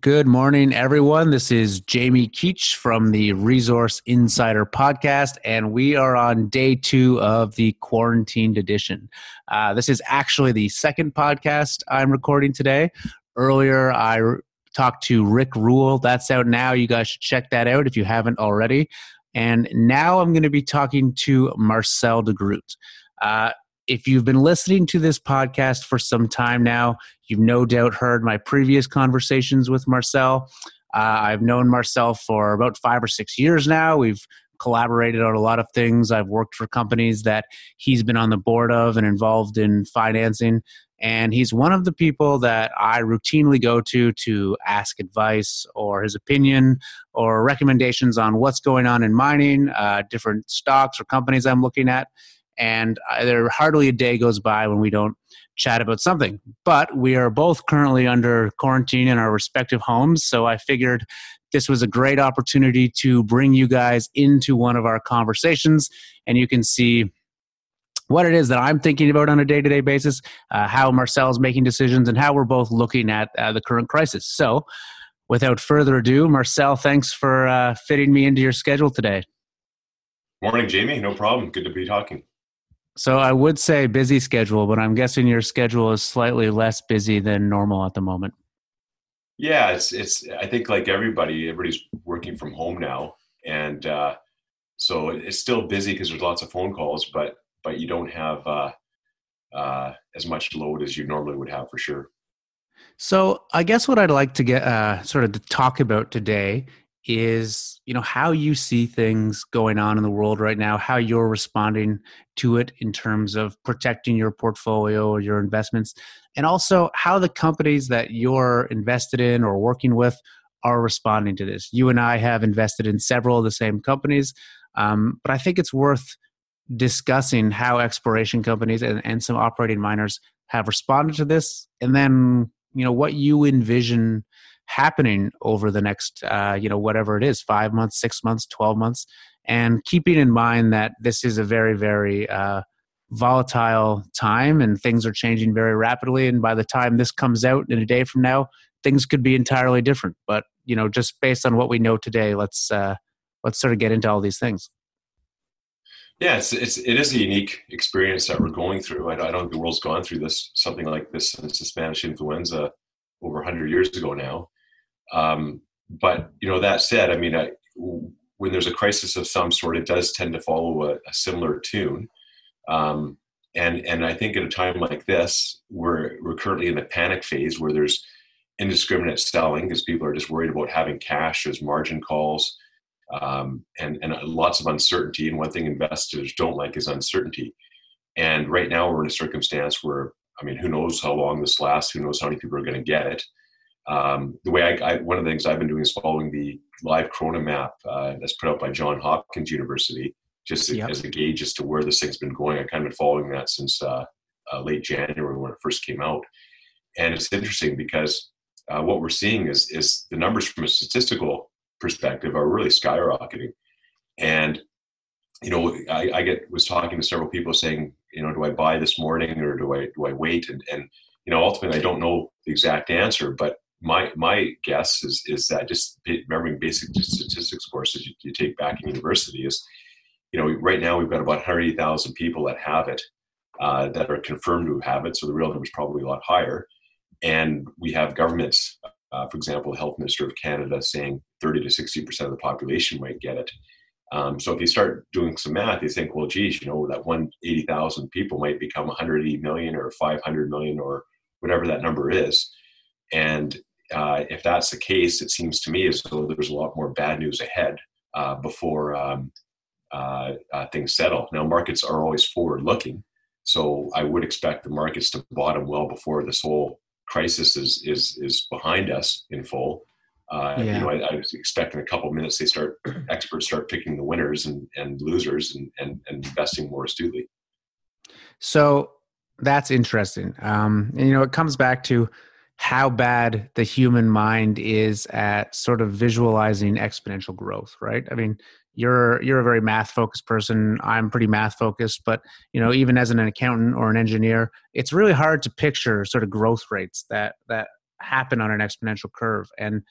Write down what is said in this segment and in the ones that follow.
Good morning, everyone. This is Jamie Keech from the Resource Insider podcast, and we are on day two of the quarantined edition. Uh, this is actually the second podcast I'm recording today. Earlier, I talked to Rick Rule. That's out now. You guys should check that out if you haven't already. And now I'm going to be talking to Marcel de Groot. Uh, if you've been listening to this podcast for some time now, you've no doubt heard my previous conversations with Marcel. Uh, I've known Marcel for about five or six years now. We've collaborated on a lot of things. I've worked for companies that he's been on the board of and involved in financing. And he's one of the people that I routinely go to to ask advice or his opinion or recommendations on what's going on in mining, uh, different stocks or companies I'm looking at and there hardly a day goes by when we don't chat about something. But we are both currently under quarantine in our respective homes, so I figured this was a great opportunity to bring you guys into one of our conversations, and you can see what it is that I'm thinking about on a day to day basis, uh, how Marcel's making decisions, and how we're both looking at uh, the current crisis. So, without further ado, Marcel, thanks for uh, fitting me into your schedule today. Morning, Jamie. No problem. Good to be talking. So I would say busy schedule, but I'm guessing your schedule is slightly less busy than normal at the moment. Yeah, it's it's. I think like everybody, everybody's working from home now, and uh, so it's still busy because there's lots of phone calls, but but you don't have uh, uh, as much load as you normally would have for sure. So I guess what I'd like to get uh, sort of to talk about today is you know how you see things going on in the world right now how you're responding to it in terms of protecting your portfolio or your investments and also how the companies that you're invested in or working with are responding to this. You and i have invested in several of the same companies um, but i think it's worth discussing how exploration companies and, and some operating miners have responded to this and then you know what you envision happening over the next uh, you know whatever it is five months six months 12 months and keeping in mind that this is a very very uh, volatile time and things are changing very rapidly and by the time this comes out in a day from now things could be entirely different. But you know just based on what we know today let's uh, let's sort of get into all these things. Yeah it's, it's it is a unique experience that we're going through. I, I don't think the world's gone through this something like this since the spanish influenza over 100 years ago now um, but you know that said, I mean, I, when there's a crisis of some sort, it does tend to follow a, a similar tune. Um, and and I think at a time like this, we're we're currently in the panic phase where there's indiscriminate selling because people are just worried about having cash as margin calls, um, and and lots of uncertainty. And one thing investors don't like is uncertainty. And right now, we're in a circumstance where I mean, who knows how long this lasts? Who knows how many people are going to get it? Um, the way I, I, one of the things I've been doing is following the live corona map uh, that's put out by John Hopkins University, just yep. as a gauge as to where this thing's been going. I've kind of been following that since uh, uh, late January when it first came out, and it's interesting because uh, what we're seeing is is the numbers from a statistical perspective are really skyrocketing, and you know I, I get was talking to several people saying you know do I buy this morning or do I do I wait and and you know ultimately I don't know the exact answer, but my my guess is is that just remembering basic statistics courses you, you, take back in university is, you know, right now we've got about 180,000 people that have it, uh, that are confirmed to have it. So the real number is probably a lot higher, and we have governments, uh, for example, the Health Minister of Canada saying 30 to 60 percent of the population might get it. Um, so if you start doing some math, you think, well, geez, you know, that 180,000 people might become 180 million or 500 million or whatever that number is. And uh, if that's the case, it seems to me as though there's a lot more bad news ahead uh, before um, uh, uh, things settle. Now, markets are always forward looking, so I would expect the markets to bottom well before this whole crisis is is is behind us in full. Uh, yeah. You know, I, I, was expecting a couple minutes they start experts start picking the winners and, and losers and, and, and investing more astutely. So that's interesting. Um, and you know, it comes back to how bad the human mind is at sort of visualizing exponential growth right i mean you're you're a very math focused person i'm pretty math focused but you know even as an accountant or an engineer it's really hard to picture sort of growth rates that that happen on an exponential curve. And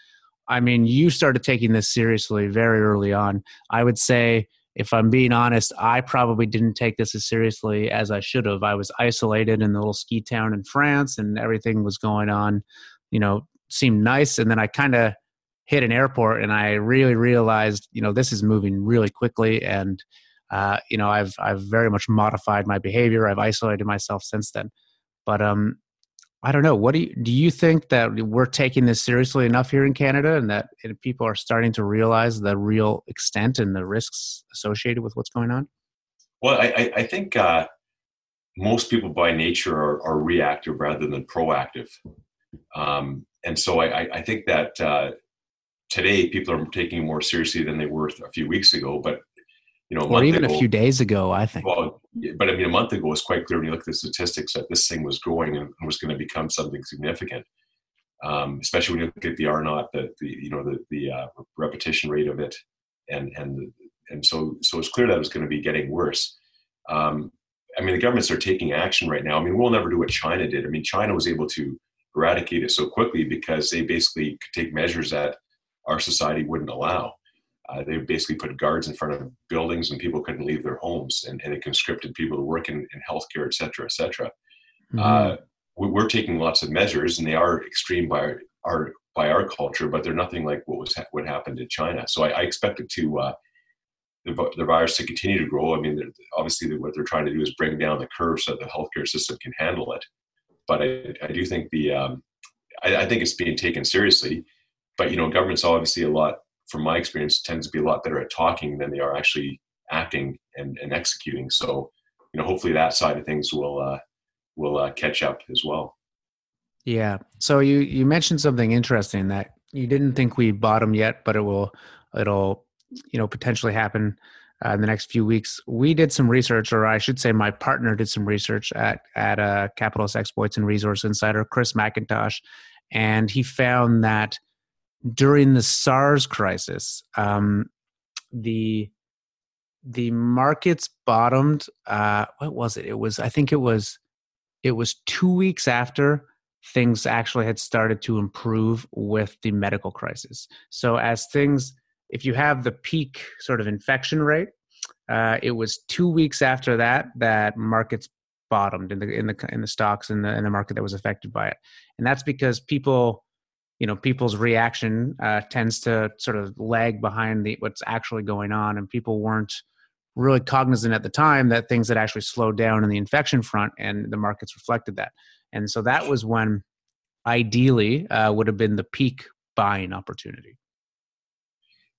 I mean, you started taking this seriously very early on. I would say, if I'm being honest, I probably didn't take this as seriously as I should have. I was isolated in the little ski town in France, and everything was going on, you know, seemed nice. And then I kind of hit an airport, and I really realized, you know, this is moving really quickly, and uh, you know, I've I've very much modified my behavior. I've isolated myself since then. But um, I don't know. What do you do? You think that we're taking this seriously enough here in Canada, and that people are starting to realize the real extent and the risks associated with what's going on? Well, I, I think uh, most people by nature are, are, reactive rather than proactive, um, and so I, I think that uh, today people are taking it more seriously than they were a few weeks ago. But you know, or even ago, a few days ago, I think. Well, but I mean, a month ago was quite clear when you look at the statistics that this thing was growing and was going to become something significant. Um, especially when you look at the R naught, the, the you know the the uh, repetition rate of it, and and and so so it's clear that it was going to be getting worse. Um, I mean, the governments are taking action right now. I mean, we'll never do what China did. I mean, China was able to eradicate it so quickly because they basically could take measures that our society wouldn't allow. Uh, they basically put guards in front of buildings and people couldn't leave their homes and, and it conscripted people to work in, in healthcare, et cetera, et cetera. Mm-hmm. Uh, we, are taking lots of measures and they are extreme by our, our, by our culture, but they're nothing like what was what happened in China. So I, I expect it to uh, the, the, virus to continue to grow. I mean, obviously what they're trying to do is bring down the curve so the healthcare system can handle it. But I, I do think the um, I, I think it's being taken seriously. But you know, government's obviously a lot from my experience, tends to be a lot better at talking than they are actually acting and, and executing. So, you know, hopefully that side of things will uh, will uh, catch up as well. Yeah. So you you mentioned something interesting that you didn't think we bottom yet, but it will it'll you know potentially happen uh, in the next few weeks. We did some research, or I should say, my partner did some research at at uh, Capitalist Exploits and Resource Insider, Chris MacIntosh, and he found that during the SARS crisis, um, the the markets bottomed. Uh, what was it? It was I think it was it was two weeks after things actually had started to improve with the medical crisis. So as things, if you have the peak sort of infection rate, uh, it was two weeks after that that markets bottomed in the in the in the stocks in the in the market that was affected by it, and that's because people you know people's reaction uh, tends to sort of lag behind the what's actually going on. And people weren't really cognizant at the time that things had actually slowed down in the infection front and the markets reflected that. And so that was when ideally uh, would have been the peak buying opportunity.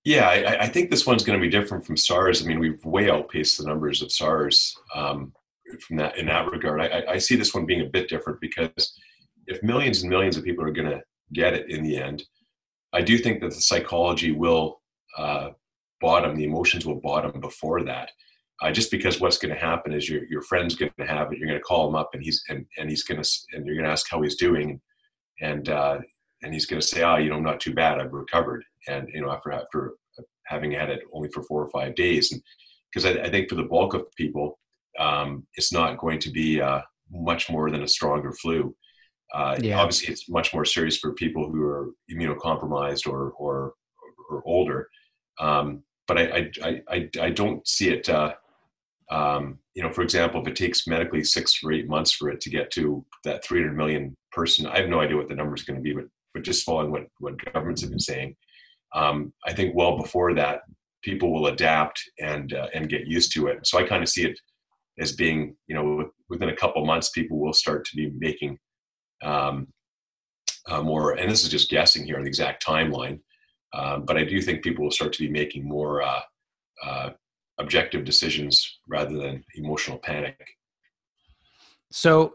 Yeah I, I, think this one's going to be different from sars. I mean we've way outpaced the numbers of sars um, from that in that regard. I, I see this one being a bit different because if millions and millions of people are going to get it in the end. I do think that the psychology will uh, bottom, the emotions will bottom before that. Uh, just because what's going to happen is your your friend's going to have it. You're going to call him up, and he's and, and he's going to and you're going to ask how he's doing, and uh, and he's going to say, "Ah, oh, you know, I'm not too bad. I've recovered." And you know, after after having had it only for four or five days, because I, I, think for the bulk of people, um, it's not going to be uh, much more than a stronger flu. Uh, yeah. Obviously, it's much more serious for people who are immunocompromised or or, or older. Um, but I, I, I, I don't see it. Uh, um, you know, for example, if it takes medically six or eight months for it to get to that 300 million person, I have no idea what the number is going to be, but but just following what what governments have been saying, um, I think well before that, people will adapt and uh, and get used to it. So I kind of see it as being, you know, within a couple months, people will start to be making um, uh, more, and this is just guessing here on the exact timeline, um, but I do think people will start to be making more uh, uh, objective decisions rather than emotional panic. So,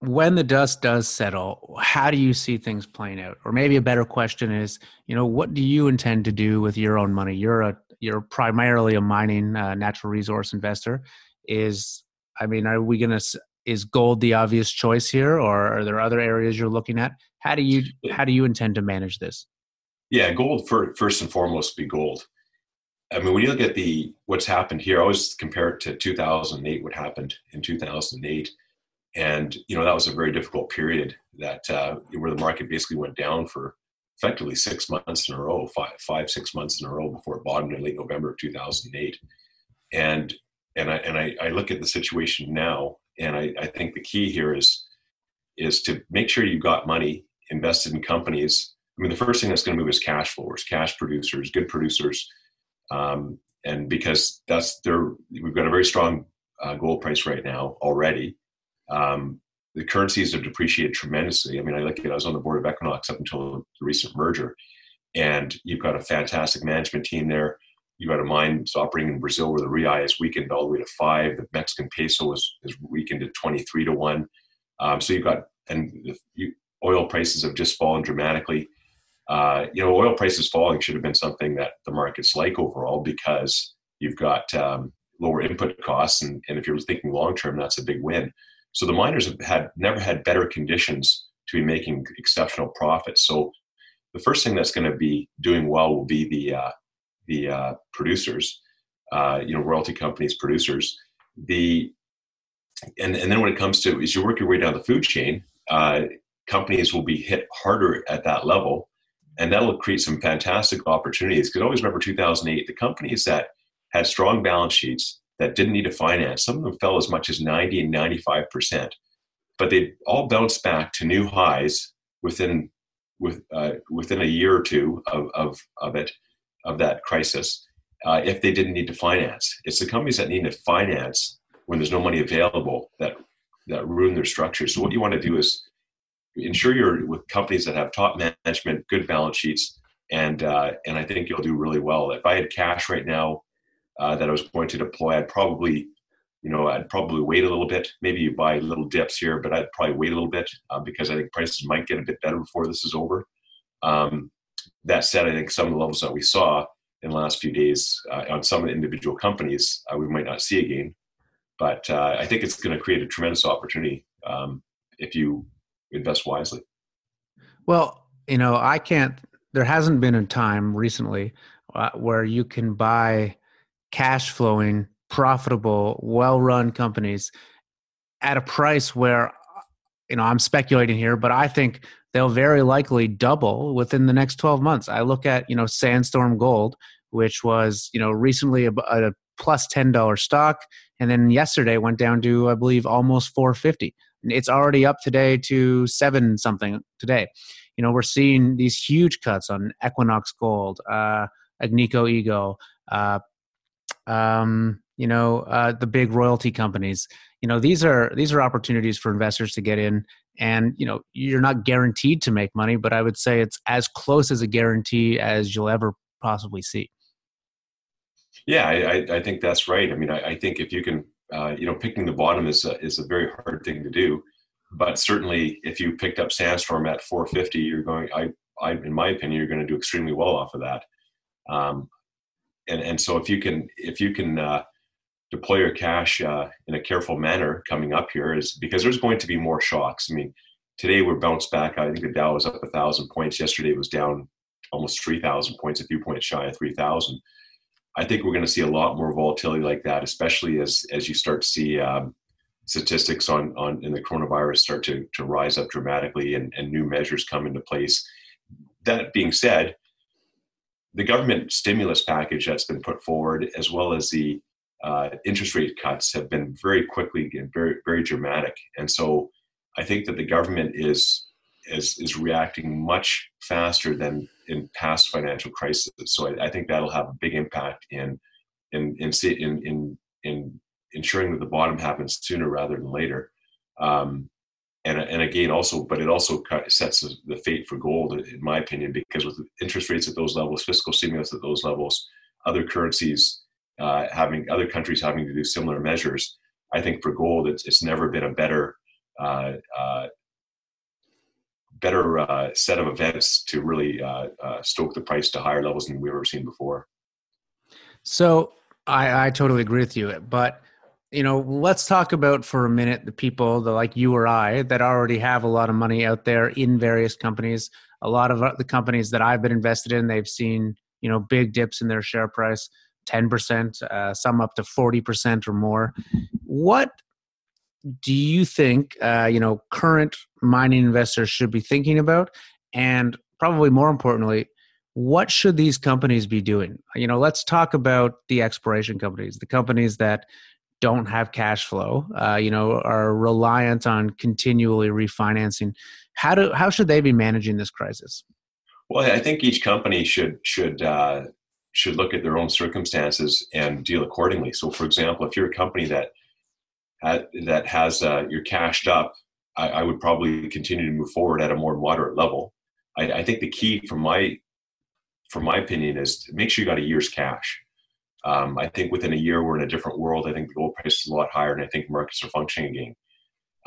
when the dust does settle, how do you see things playing out? Or maybe a better question is, you know, what do you intend to do with your own money? You're a you're primarily a mining uh, natural resource investor. Is I mean, are we going to is gold the obvious choice here, or are there other areas you're looking at? How do you how do you intend to manage this? Yeah, gold for, first and foremost be gold. I mean, when you look at the what's happened here, I always compare it to 2008. What happened in 2008, and you know that was a very difficult period. that uh, where the market basically went down for effectively six months in a row, five, five, six months in a row before it bottomed in late November of 2008. And and I and I, I look at the situation now, and I, I think the key here is is to make sure you've got money invested in companies. I mean, the first thing that's going to move is cash flowers, cash producers, good producers, um, and because that's there, we've got a very strong uh, gold price right now already. Um, the currencies have depreciated tremendously. I mean, I like it. I was on the board of Equinox up until the recent merger, and you've got a fantastic management team there. You've got a mine that's operating in Brazil where the real is weakened all the way to five. The Mexican peso is, is weakened to 23 to one. Um, so you've got, and you, oil prices have just fallen dramatically. Uh, you know, oil prices falling should have been something that the markets like overall because you've got um, lower input costs, and, and if you're thinking long term, that's a big win. So the miners have had never had better conditions to be making exceptional profits. So the first thing that's going to be doing well will be the uh, the uh, producers, uh, you know, royalty companies, producers. The and and then when it comes to as you work your way down the food chain, uh, companies will be hit harder at that level, and that'll create some fantastic opportunities. Because always remember 2008, the companies that had strong balance sheets that didn't need to finance. Some of them fell as much as 90 and 95%. But they all bounced back to new highs within with uh, within a year or two of, of, of it of that crisis uh, if they didn't need to finance. It's the companies that need to finance when there's no money available that that ruin their structure. So what you want to do is ensure you're with companies that have top management, good balance sheets, and uh, and I think you'll do really well. If I had cash right now, uh, that I was going to deploy, I'd probably, you know, I'd probably wait a little bit. Maybe you buy little dips here, but I'd probably wait a little bit uh, because I think prices might get a bit better before this is over. Um, that said, I think some of the levels that we saw in the last few days uh, on some of the individual companies, uh, we might not see again. But uh, I think it's going to create a tremendous opportunity um, if you invest wisely. Well, you know, I can't. There hasn't been a time recently uh, where you can buy cash flowing, profitable, well run companies at a price where, you know, I'm speculating here, but I think they'll very likely double within the next 12 months. I look at, you know, Sandstorm Gold, which was, you know, recently a, a plus $10 stock. And then yesterday went down to, I believe, almost 450. It's already up today to seven something today. You know, we're seeing these huge cuts on Equinox Gold, uh, Agnico Eagle, uh, um, you know, uh, the big royalty companies. You know, these are these are opportunities for investors to get in, and you know, you're not guaranteed to make money, but I would say it's as close as a guarantee as you'll ever possibly see. Yeah, I, I think that's right. I mean, I, I think if you can, uh, you know, picking the bottom is a, is a very hard thing to do, but certainly if you picked up Sandstorm at 450, you're going. I, I, in my opinion, you're going to do extremely well off of that. Um, and and so if you can if you can uh, deploy your cash uh, in a careful manner coming up here is because there's going to be more shocks. I mean, today we're bounced back. I think the Dow was up a thousand points. Yesterday it was down almost three thousand points, a few points shy of three thousand. I think we're going to see a lot more volatility like that, especially as as you start to see um, statistics on on in the coronavirus start to to rise up dramatically and, and new measures come into place. That being said, the government stimulus package that's been put forward, as well as the uh, interest rate cuts, have been very quickly and very very dramatic. And so, I think that the government is is is reacting much faster than in past financial crises. So I, I think that'll have a big impact in in in in in, in ensuring that the bottom happens sooner rather than later. Um, and and again also but it also sets the fate for gold in my opinion because with interest rates at those levels fiscal stimulus at those levels other currencies uh, having other countries having to do similar measures i think for gold it's, it's never been a better uh, uh, better uh, set of events to really uh, uh, stoke the price to higher levels than we've ever seen before so I, I totally agree with you but you know, let's talk about for a minute the people that like you or I that already have a lot of money out there in various companies. A lot of the companies that I've been invested in, they've seen you know big dips in their share price, ten percent, uh, some up to forty percent or more. What do you think uh, you know current mining investors should be thinking about, and probably more importantly, what should these companies be doing? You know, let's talk about the exploration companies, the companies that don't have cash flow, uh, you know, are reliant on continually refinancing. How do how should they be managing this crisis? Well, I think each company should should uh, should look at their own circumstances and deal accordingly. So, for example, if you're a company that that has uh, you're cashed up, I, I, would probably continue to move forward at a more moderate level. I, I, think the key, from my from my opinion, is make sure you got a year's cash. Um, I think within a year we're in a different world. I think the gold price is a lot higher, and I think markets are functioning again.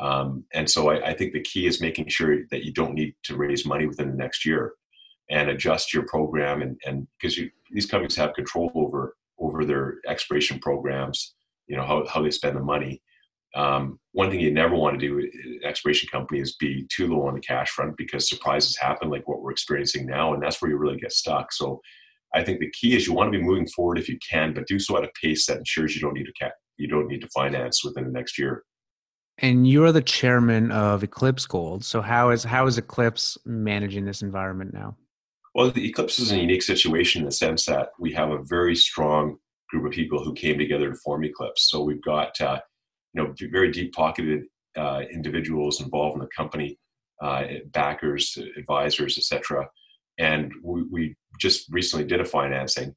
Um, and so I, I, think the key is making sure that you don't need to raise money within the next year and adjust your program and and because these companies have control over over their exploration programs you know how, how they spend the money. Um, one thing you never want to do in exploration company is be too low on the cash front because surprises happen like what we're experiencing now and that's where you really get stuck. So i think the key is you want to be moving forward if you can but do so at a pace that ensures you don't need to cap you don't need to finance within the next year. And you're the chairman of eclipse gold so how is how is eclipse managing this environment now well, the Eclipse is a unique situation in the sense that we have a very strong group of people who came together to form Eclipse. So we've got uh, you know very deep pocketed uh, individuals involved in the company, uh, backers, advisors, etc. And we, we just recently did a financing,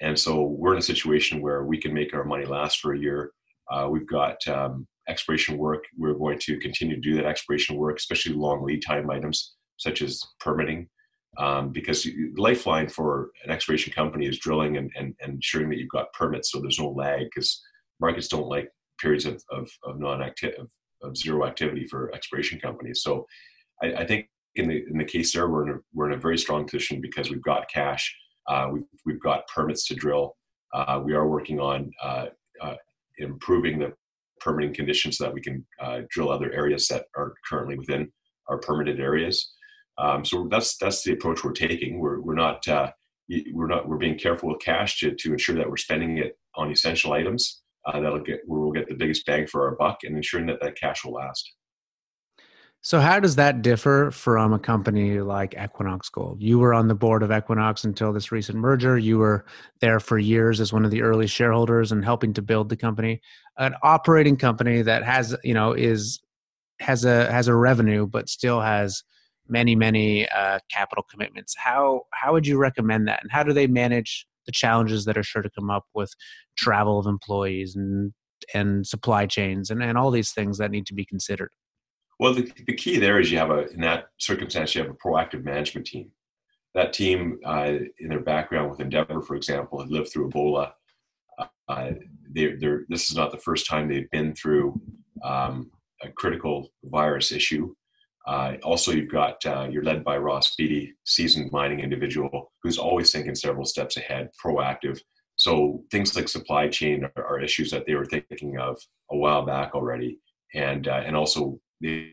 and so we're in a situation where we can make our money last for a year. Uh, we've got um, exploration work. We're going to continue to do that exploration work, especially long lead time items such as permitting um, because lifeline for an exploration company is drilling and, and, and, ensuring that you've got permits so there's no lag because markets don't like periods of, of, of non-active of, of, zero activity for exploration companies. So I, I, think in the in the case there we're in a, we're in a very strong position because we've got cash uh, we've, we've got permits to drill. Uh, we are working on uh, uh improving the permitting conditions so that we can uh, drill other areas that are currently within our permitted areas um, so that's that's the approach we're taking. We're we're not uh, we're not we're being careful with cash to to ensure that we're spending it on essential items uh, that'll get where we'll get the biggest bang for our buck and ensuring that that cash will last. So how does that differ from a company like Equinox Gold? You were on the board of Equinox until this recent merger. You were there for years as one of the early shareholders and helping to build the company. An operating company that has, you know, is has a has a revenue but still has many many uh, capital commitments. How how would you recommend that? And how do they manage the challenges that are sure to come up with travel of employees and and supply chains and, and all these things that need to be considered? Well the, the key there is you have a in that circumstance you have a proactive management team. That team uh, in their background with endeavour for example had lived through ebola. Uh, they're, they're, this is not the first time they've been through um, a critical virus issue uh, also, you've got uh, you're led by Ross Beaty, seasoned mining individual who's always thinking several steps ahead, proactive. So things like supply chain are, are issues that they were thinking of a while back already, and uh, and also they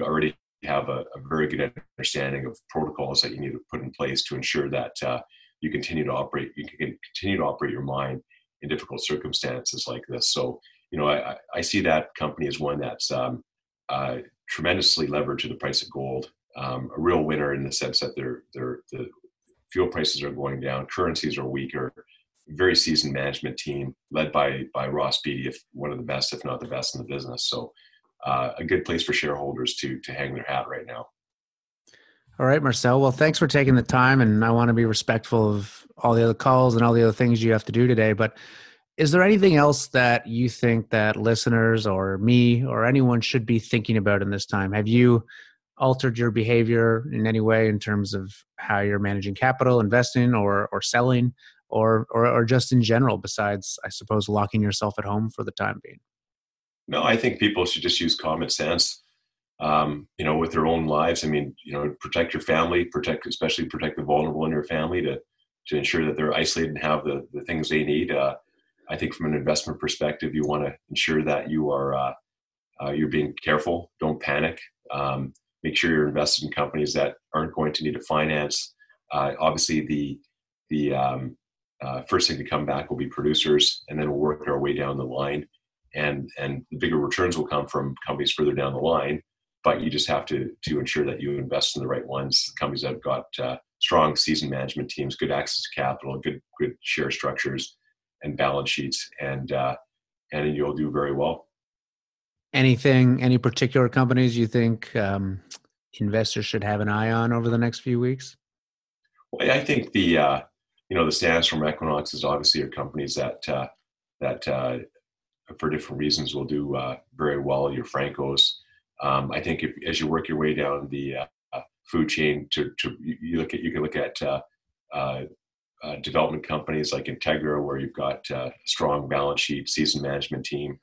already have a, a, very good understanding of protocols that you need to put in place to ensure that uh, you continue to operate. You can continue to operate your mine in difficult circumstances like this. So you know, I, I see that company as one that's um, uh, tremendously levered to the price of gold. Um, a real winner in the sense that they're, they're, the fuel prices are going down, currencies are weaker. Very seasoned management team led by by Ross Beaty, if one of the best, if not the best in the business. So, uh, a good place for shareholders to to hang their hat right now. All right, Marcel. Well, thanks for taking the time, and I want to be respectful of all the other calls and all the other things you have to do today. But is there anything else that you think that listeners or me or anyone should be thinking about in this time? Have you altered your behavior in any way in terms of how you're managing capital investing or or selling or or, or just in general besides i suppose locking yourself at home for the time being? No i think people should just use common sense um, you know with their own lives. I mean you know protect your family protect especially protect the vulnerable in your family to to ensure that they're isolated and have the, the things they need. Uh, I think from an investment perspective, you want to ensure that you are uh, uh, you're being careful. Don't panic. Um, make sure you're invested in companies that aren't going to need to finance. Uh, obviously, the the um, uh, first thing to come back will be producers, and then we'll work our way down the line. and and the bigger returns will come from companies further down the line. But you just have to to ensure that you invest in the right ones, companies that have got uh, strong season management teams, good access to capital, good good share structures, and balance sheets, and uh, and you'll do very well. Anything, any particular companies you think um, investors should have an eye on over the next few weeks? Well, I think the uh, you know the Sandstorm Equinox is obviously are companies that uh, that uh, for different reasons will do uh, very well. Your Francos. Um, I think if, as you work your way down the uh, food chain, to, to you look at you can look at uh, development companies like Integra, where you've got uh, strong balance sheet, season management team.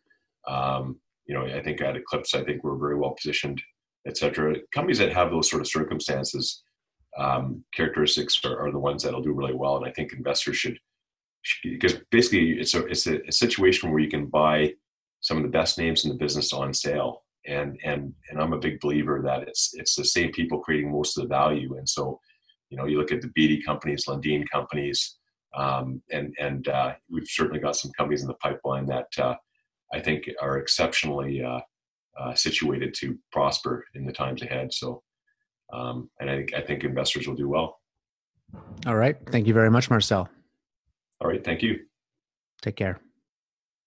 Um, you know, I think at Eclipse, I think we're very well positioned, et cetera. Companies that have those sort of circumstances, um, characteristics are, are, the ones that'll do really well. And I think investors should, because basically it's a, it's a situation where you can buy some of the best names in the business on sale. And, and, and I'm a big believer that it's, it's the same people creating most of the value. And so, you know, you look at the Beaty companies, Lundin companies, um, and and uh, we've certainly got some companies in the pipeline that uh, I think are exceptionally uh, uh, situated to prosper in the times ahead. So, um, and I think I think investors will do well. All right, thank you very much, Marcel. All right, thank you. Take care.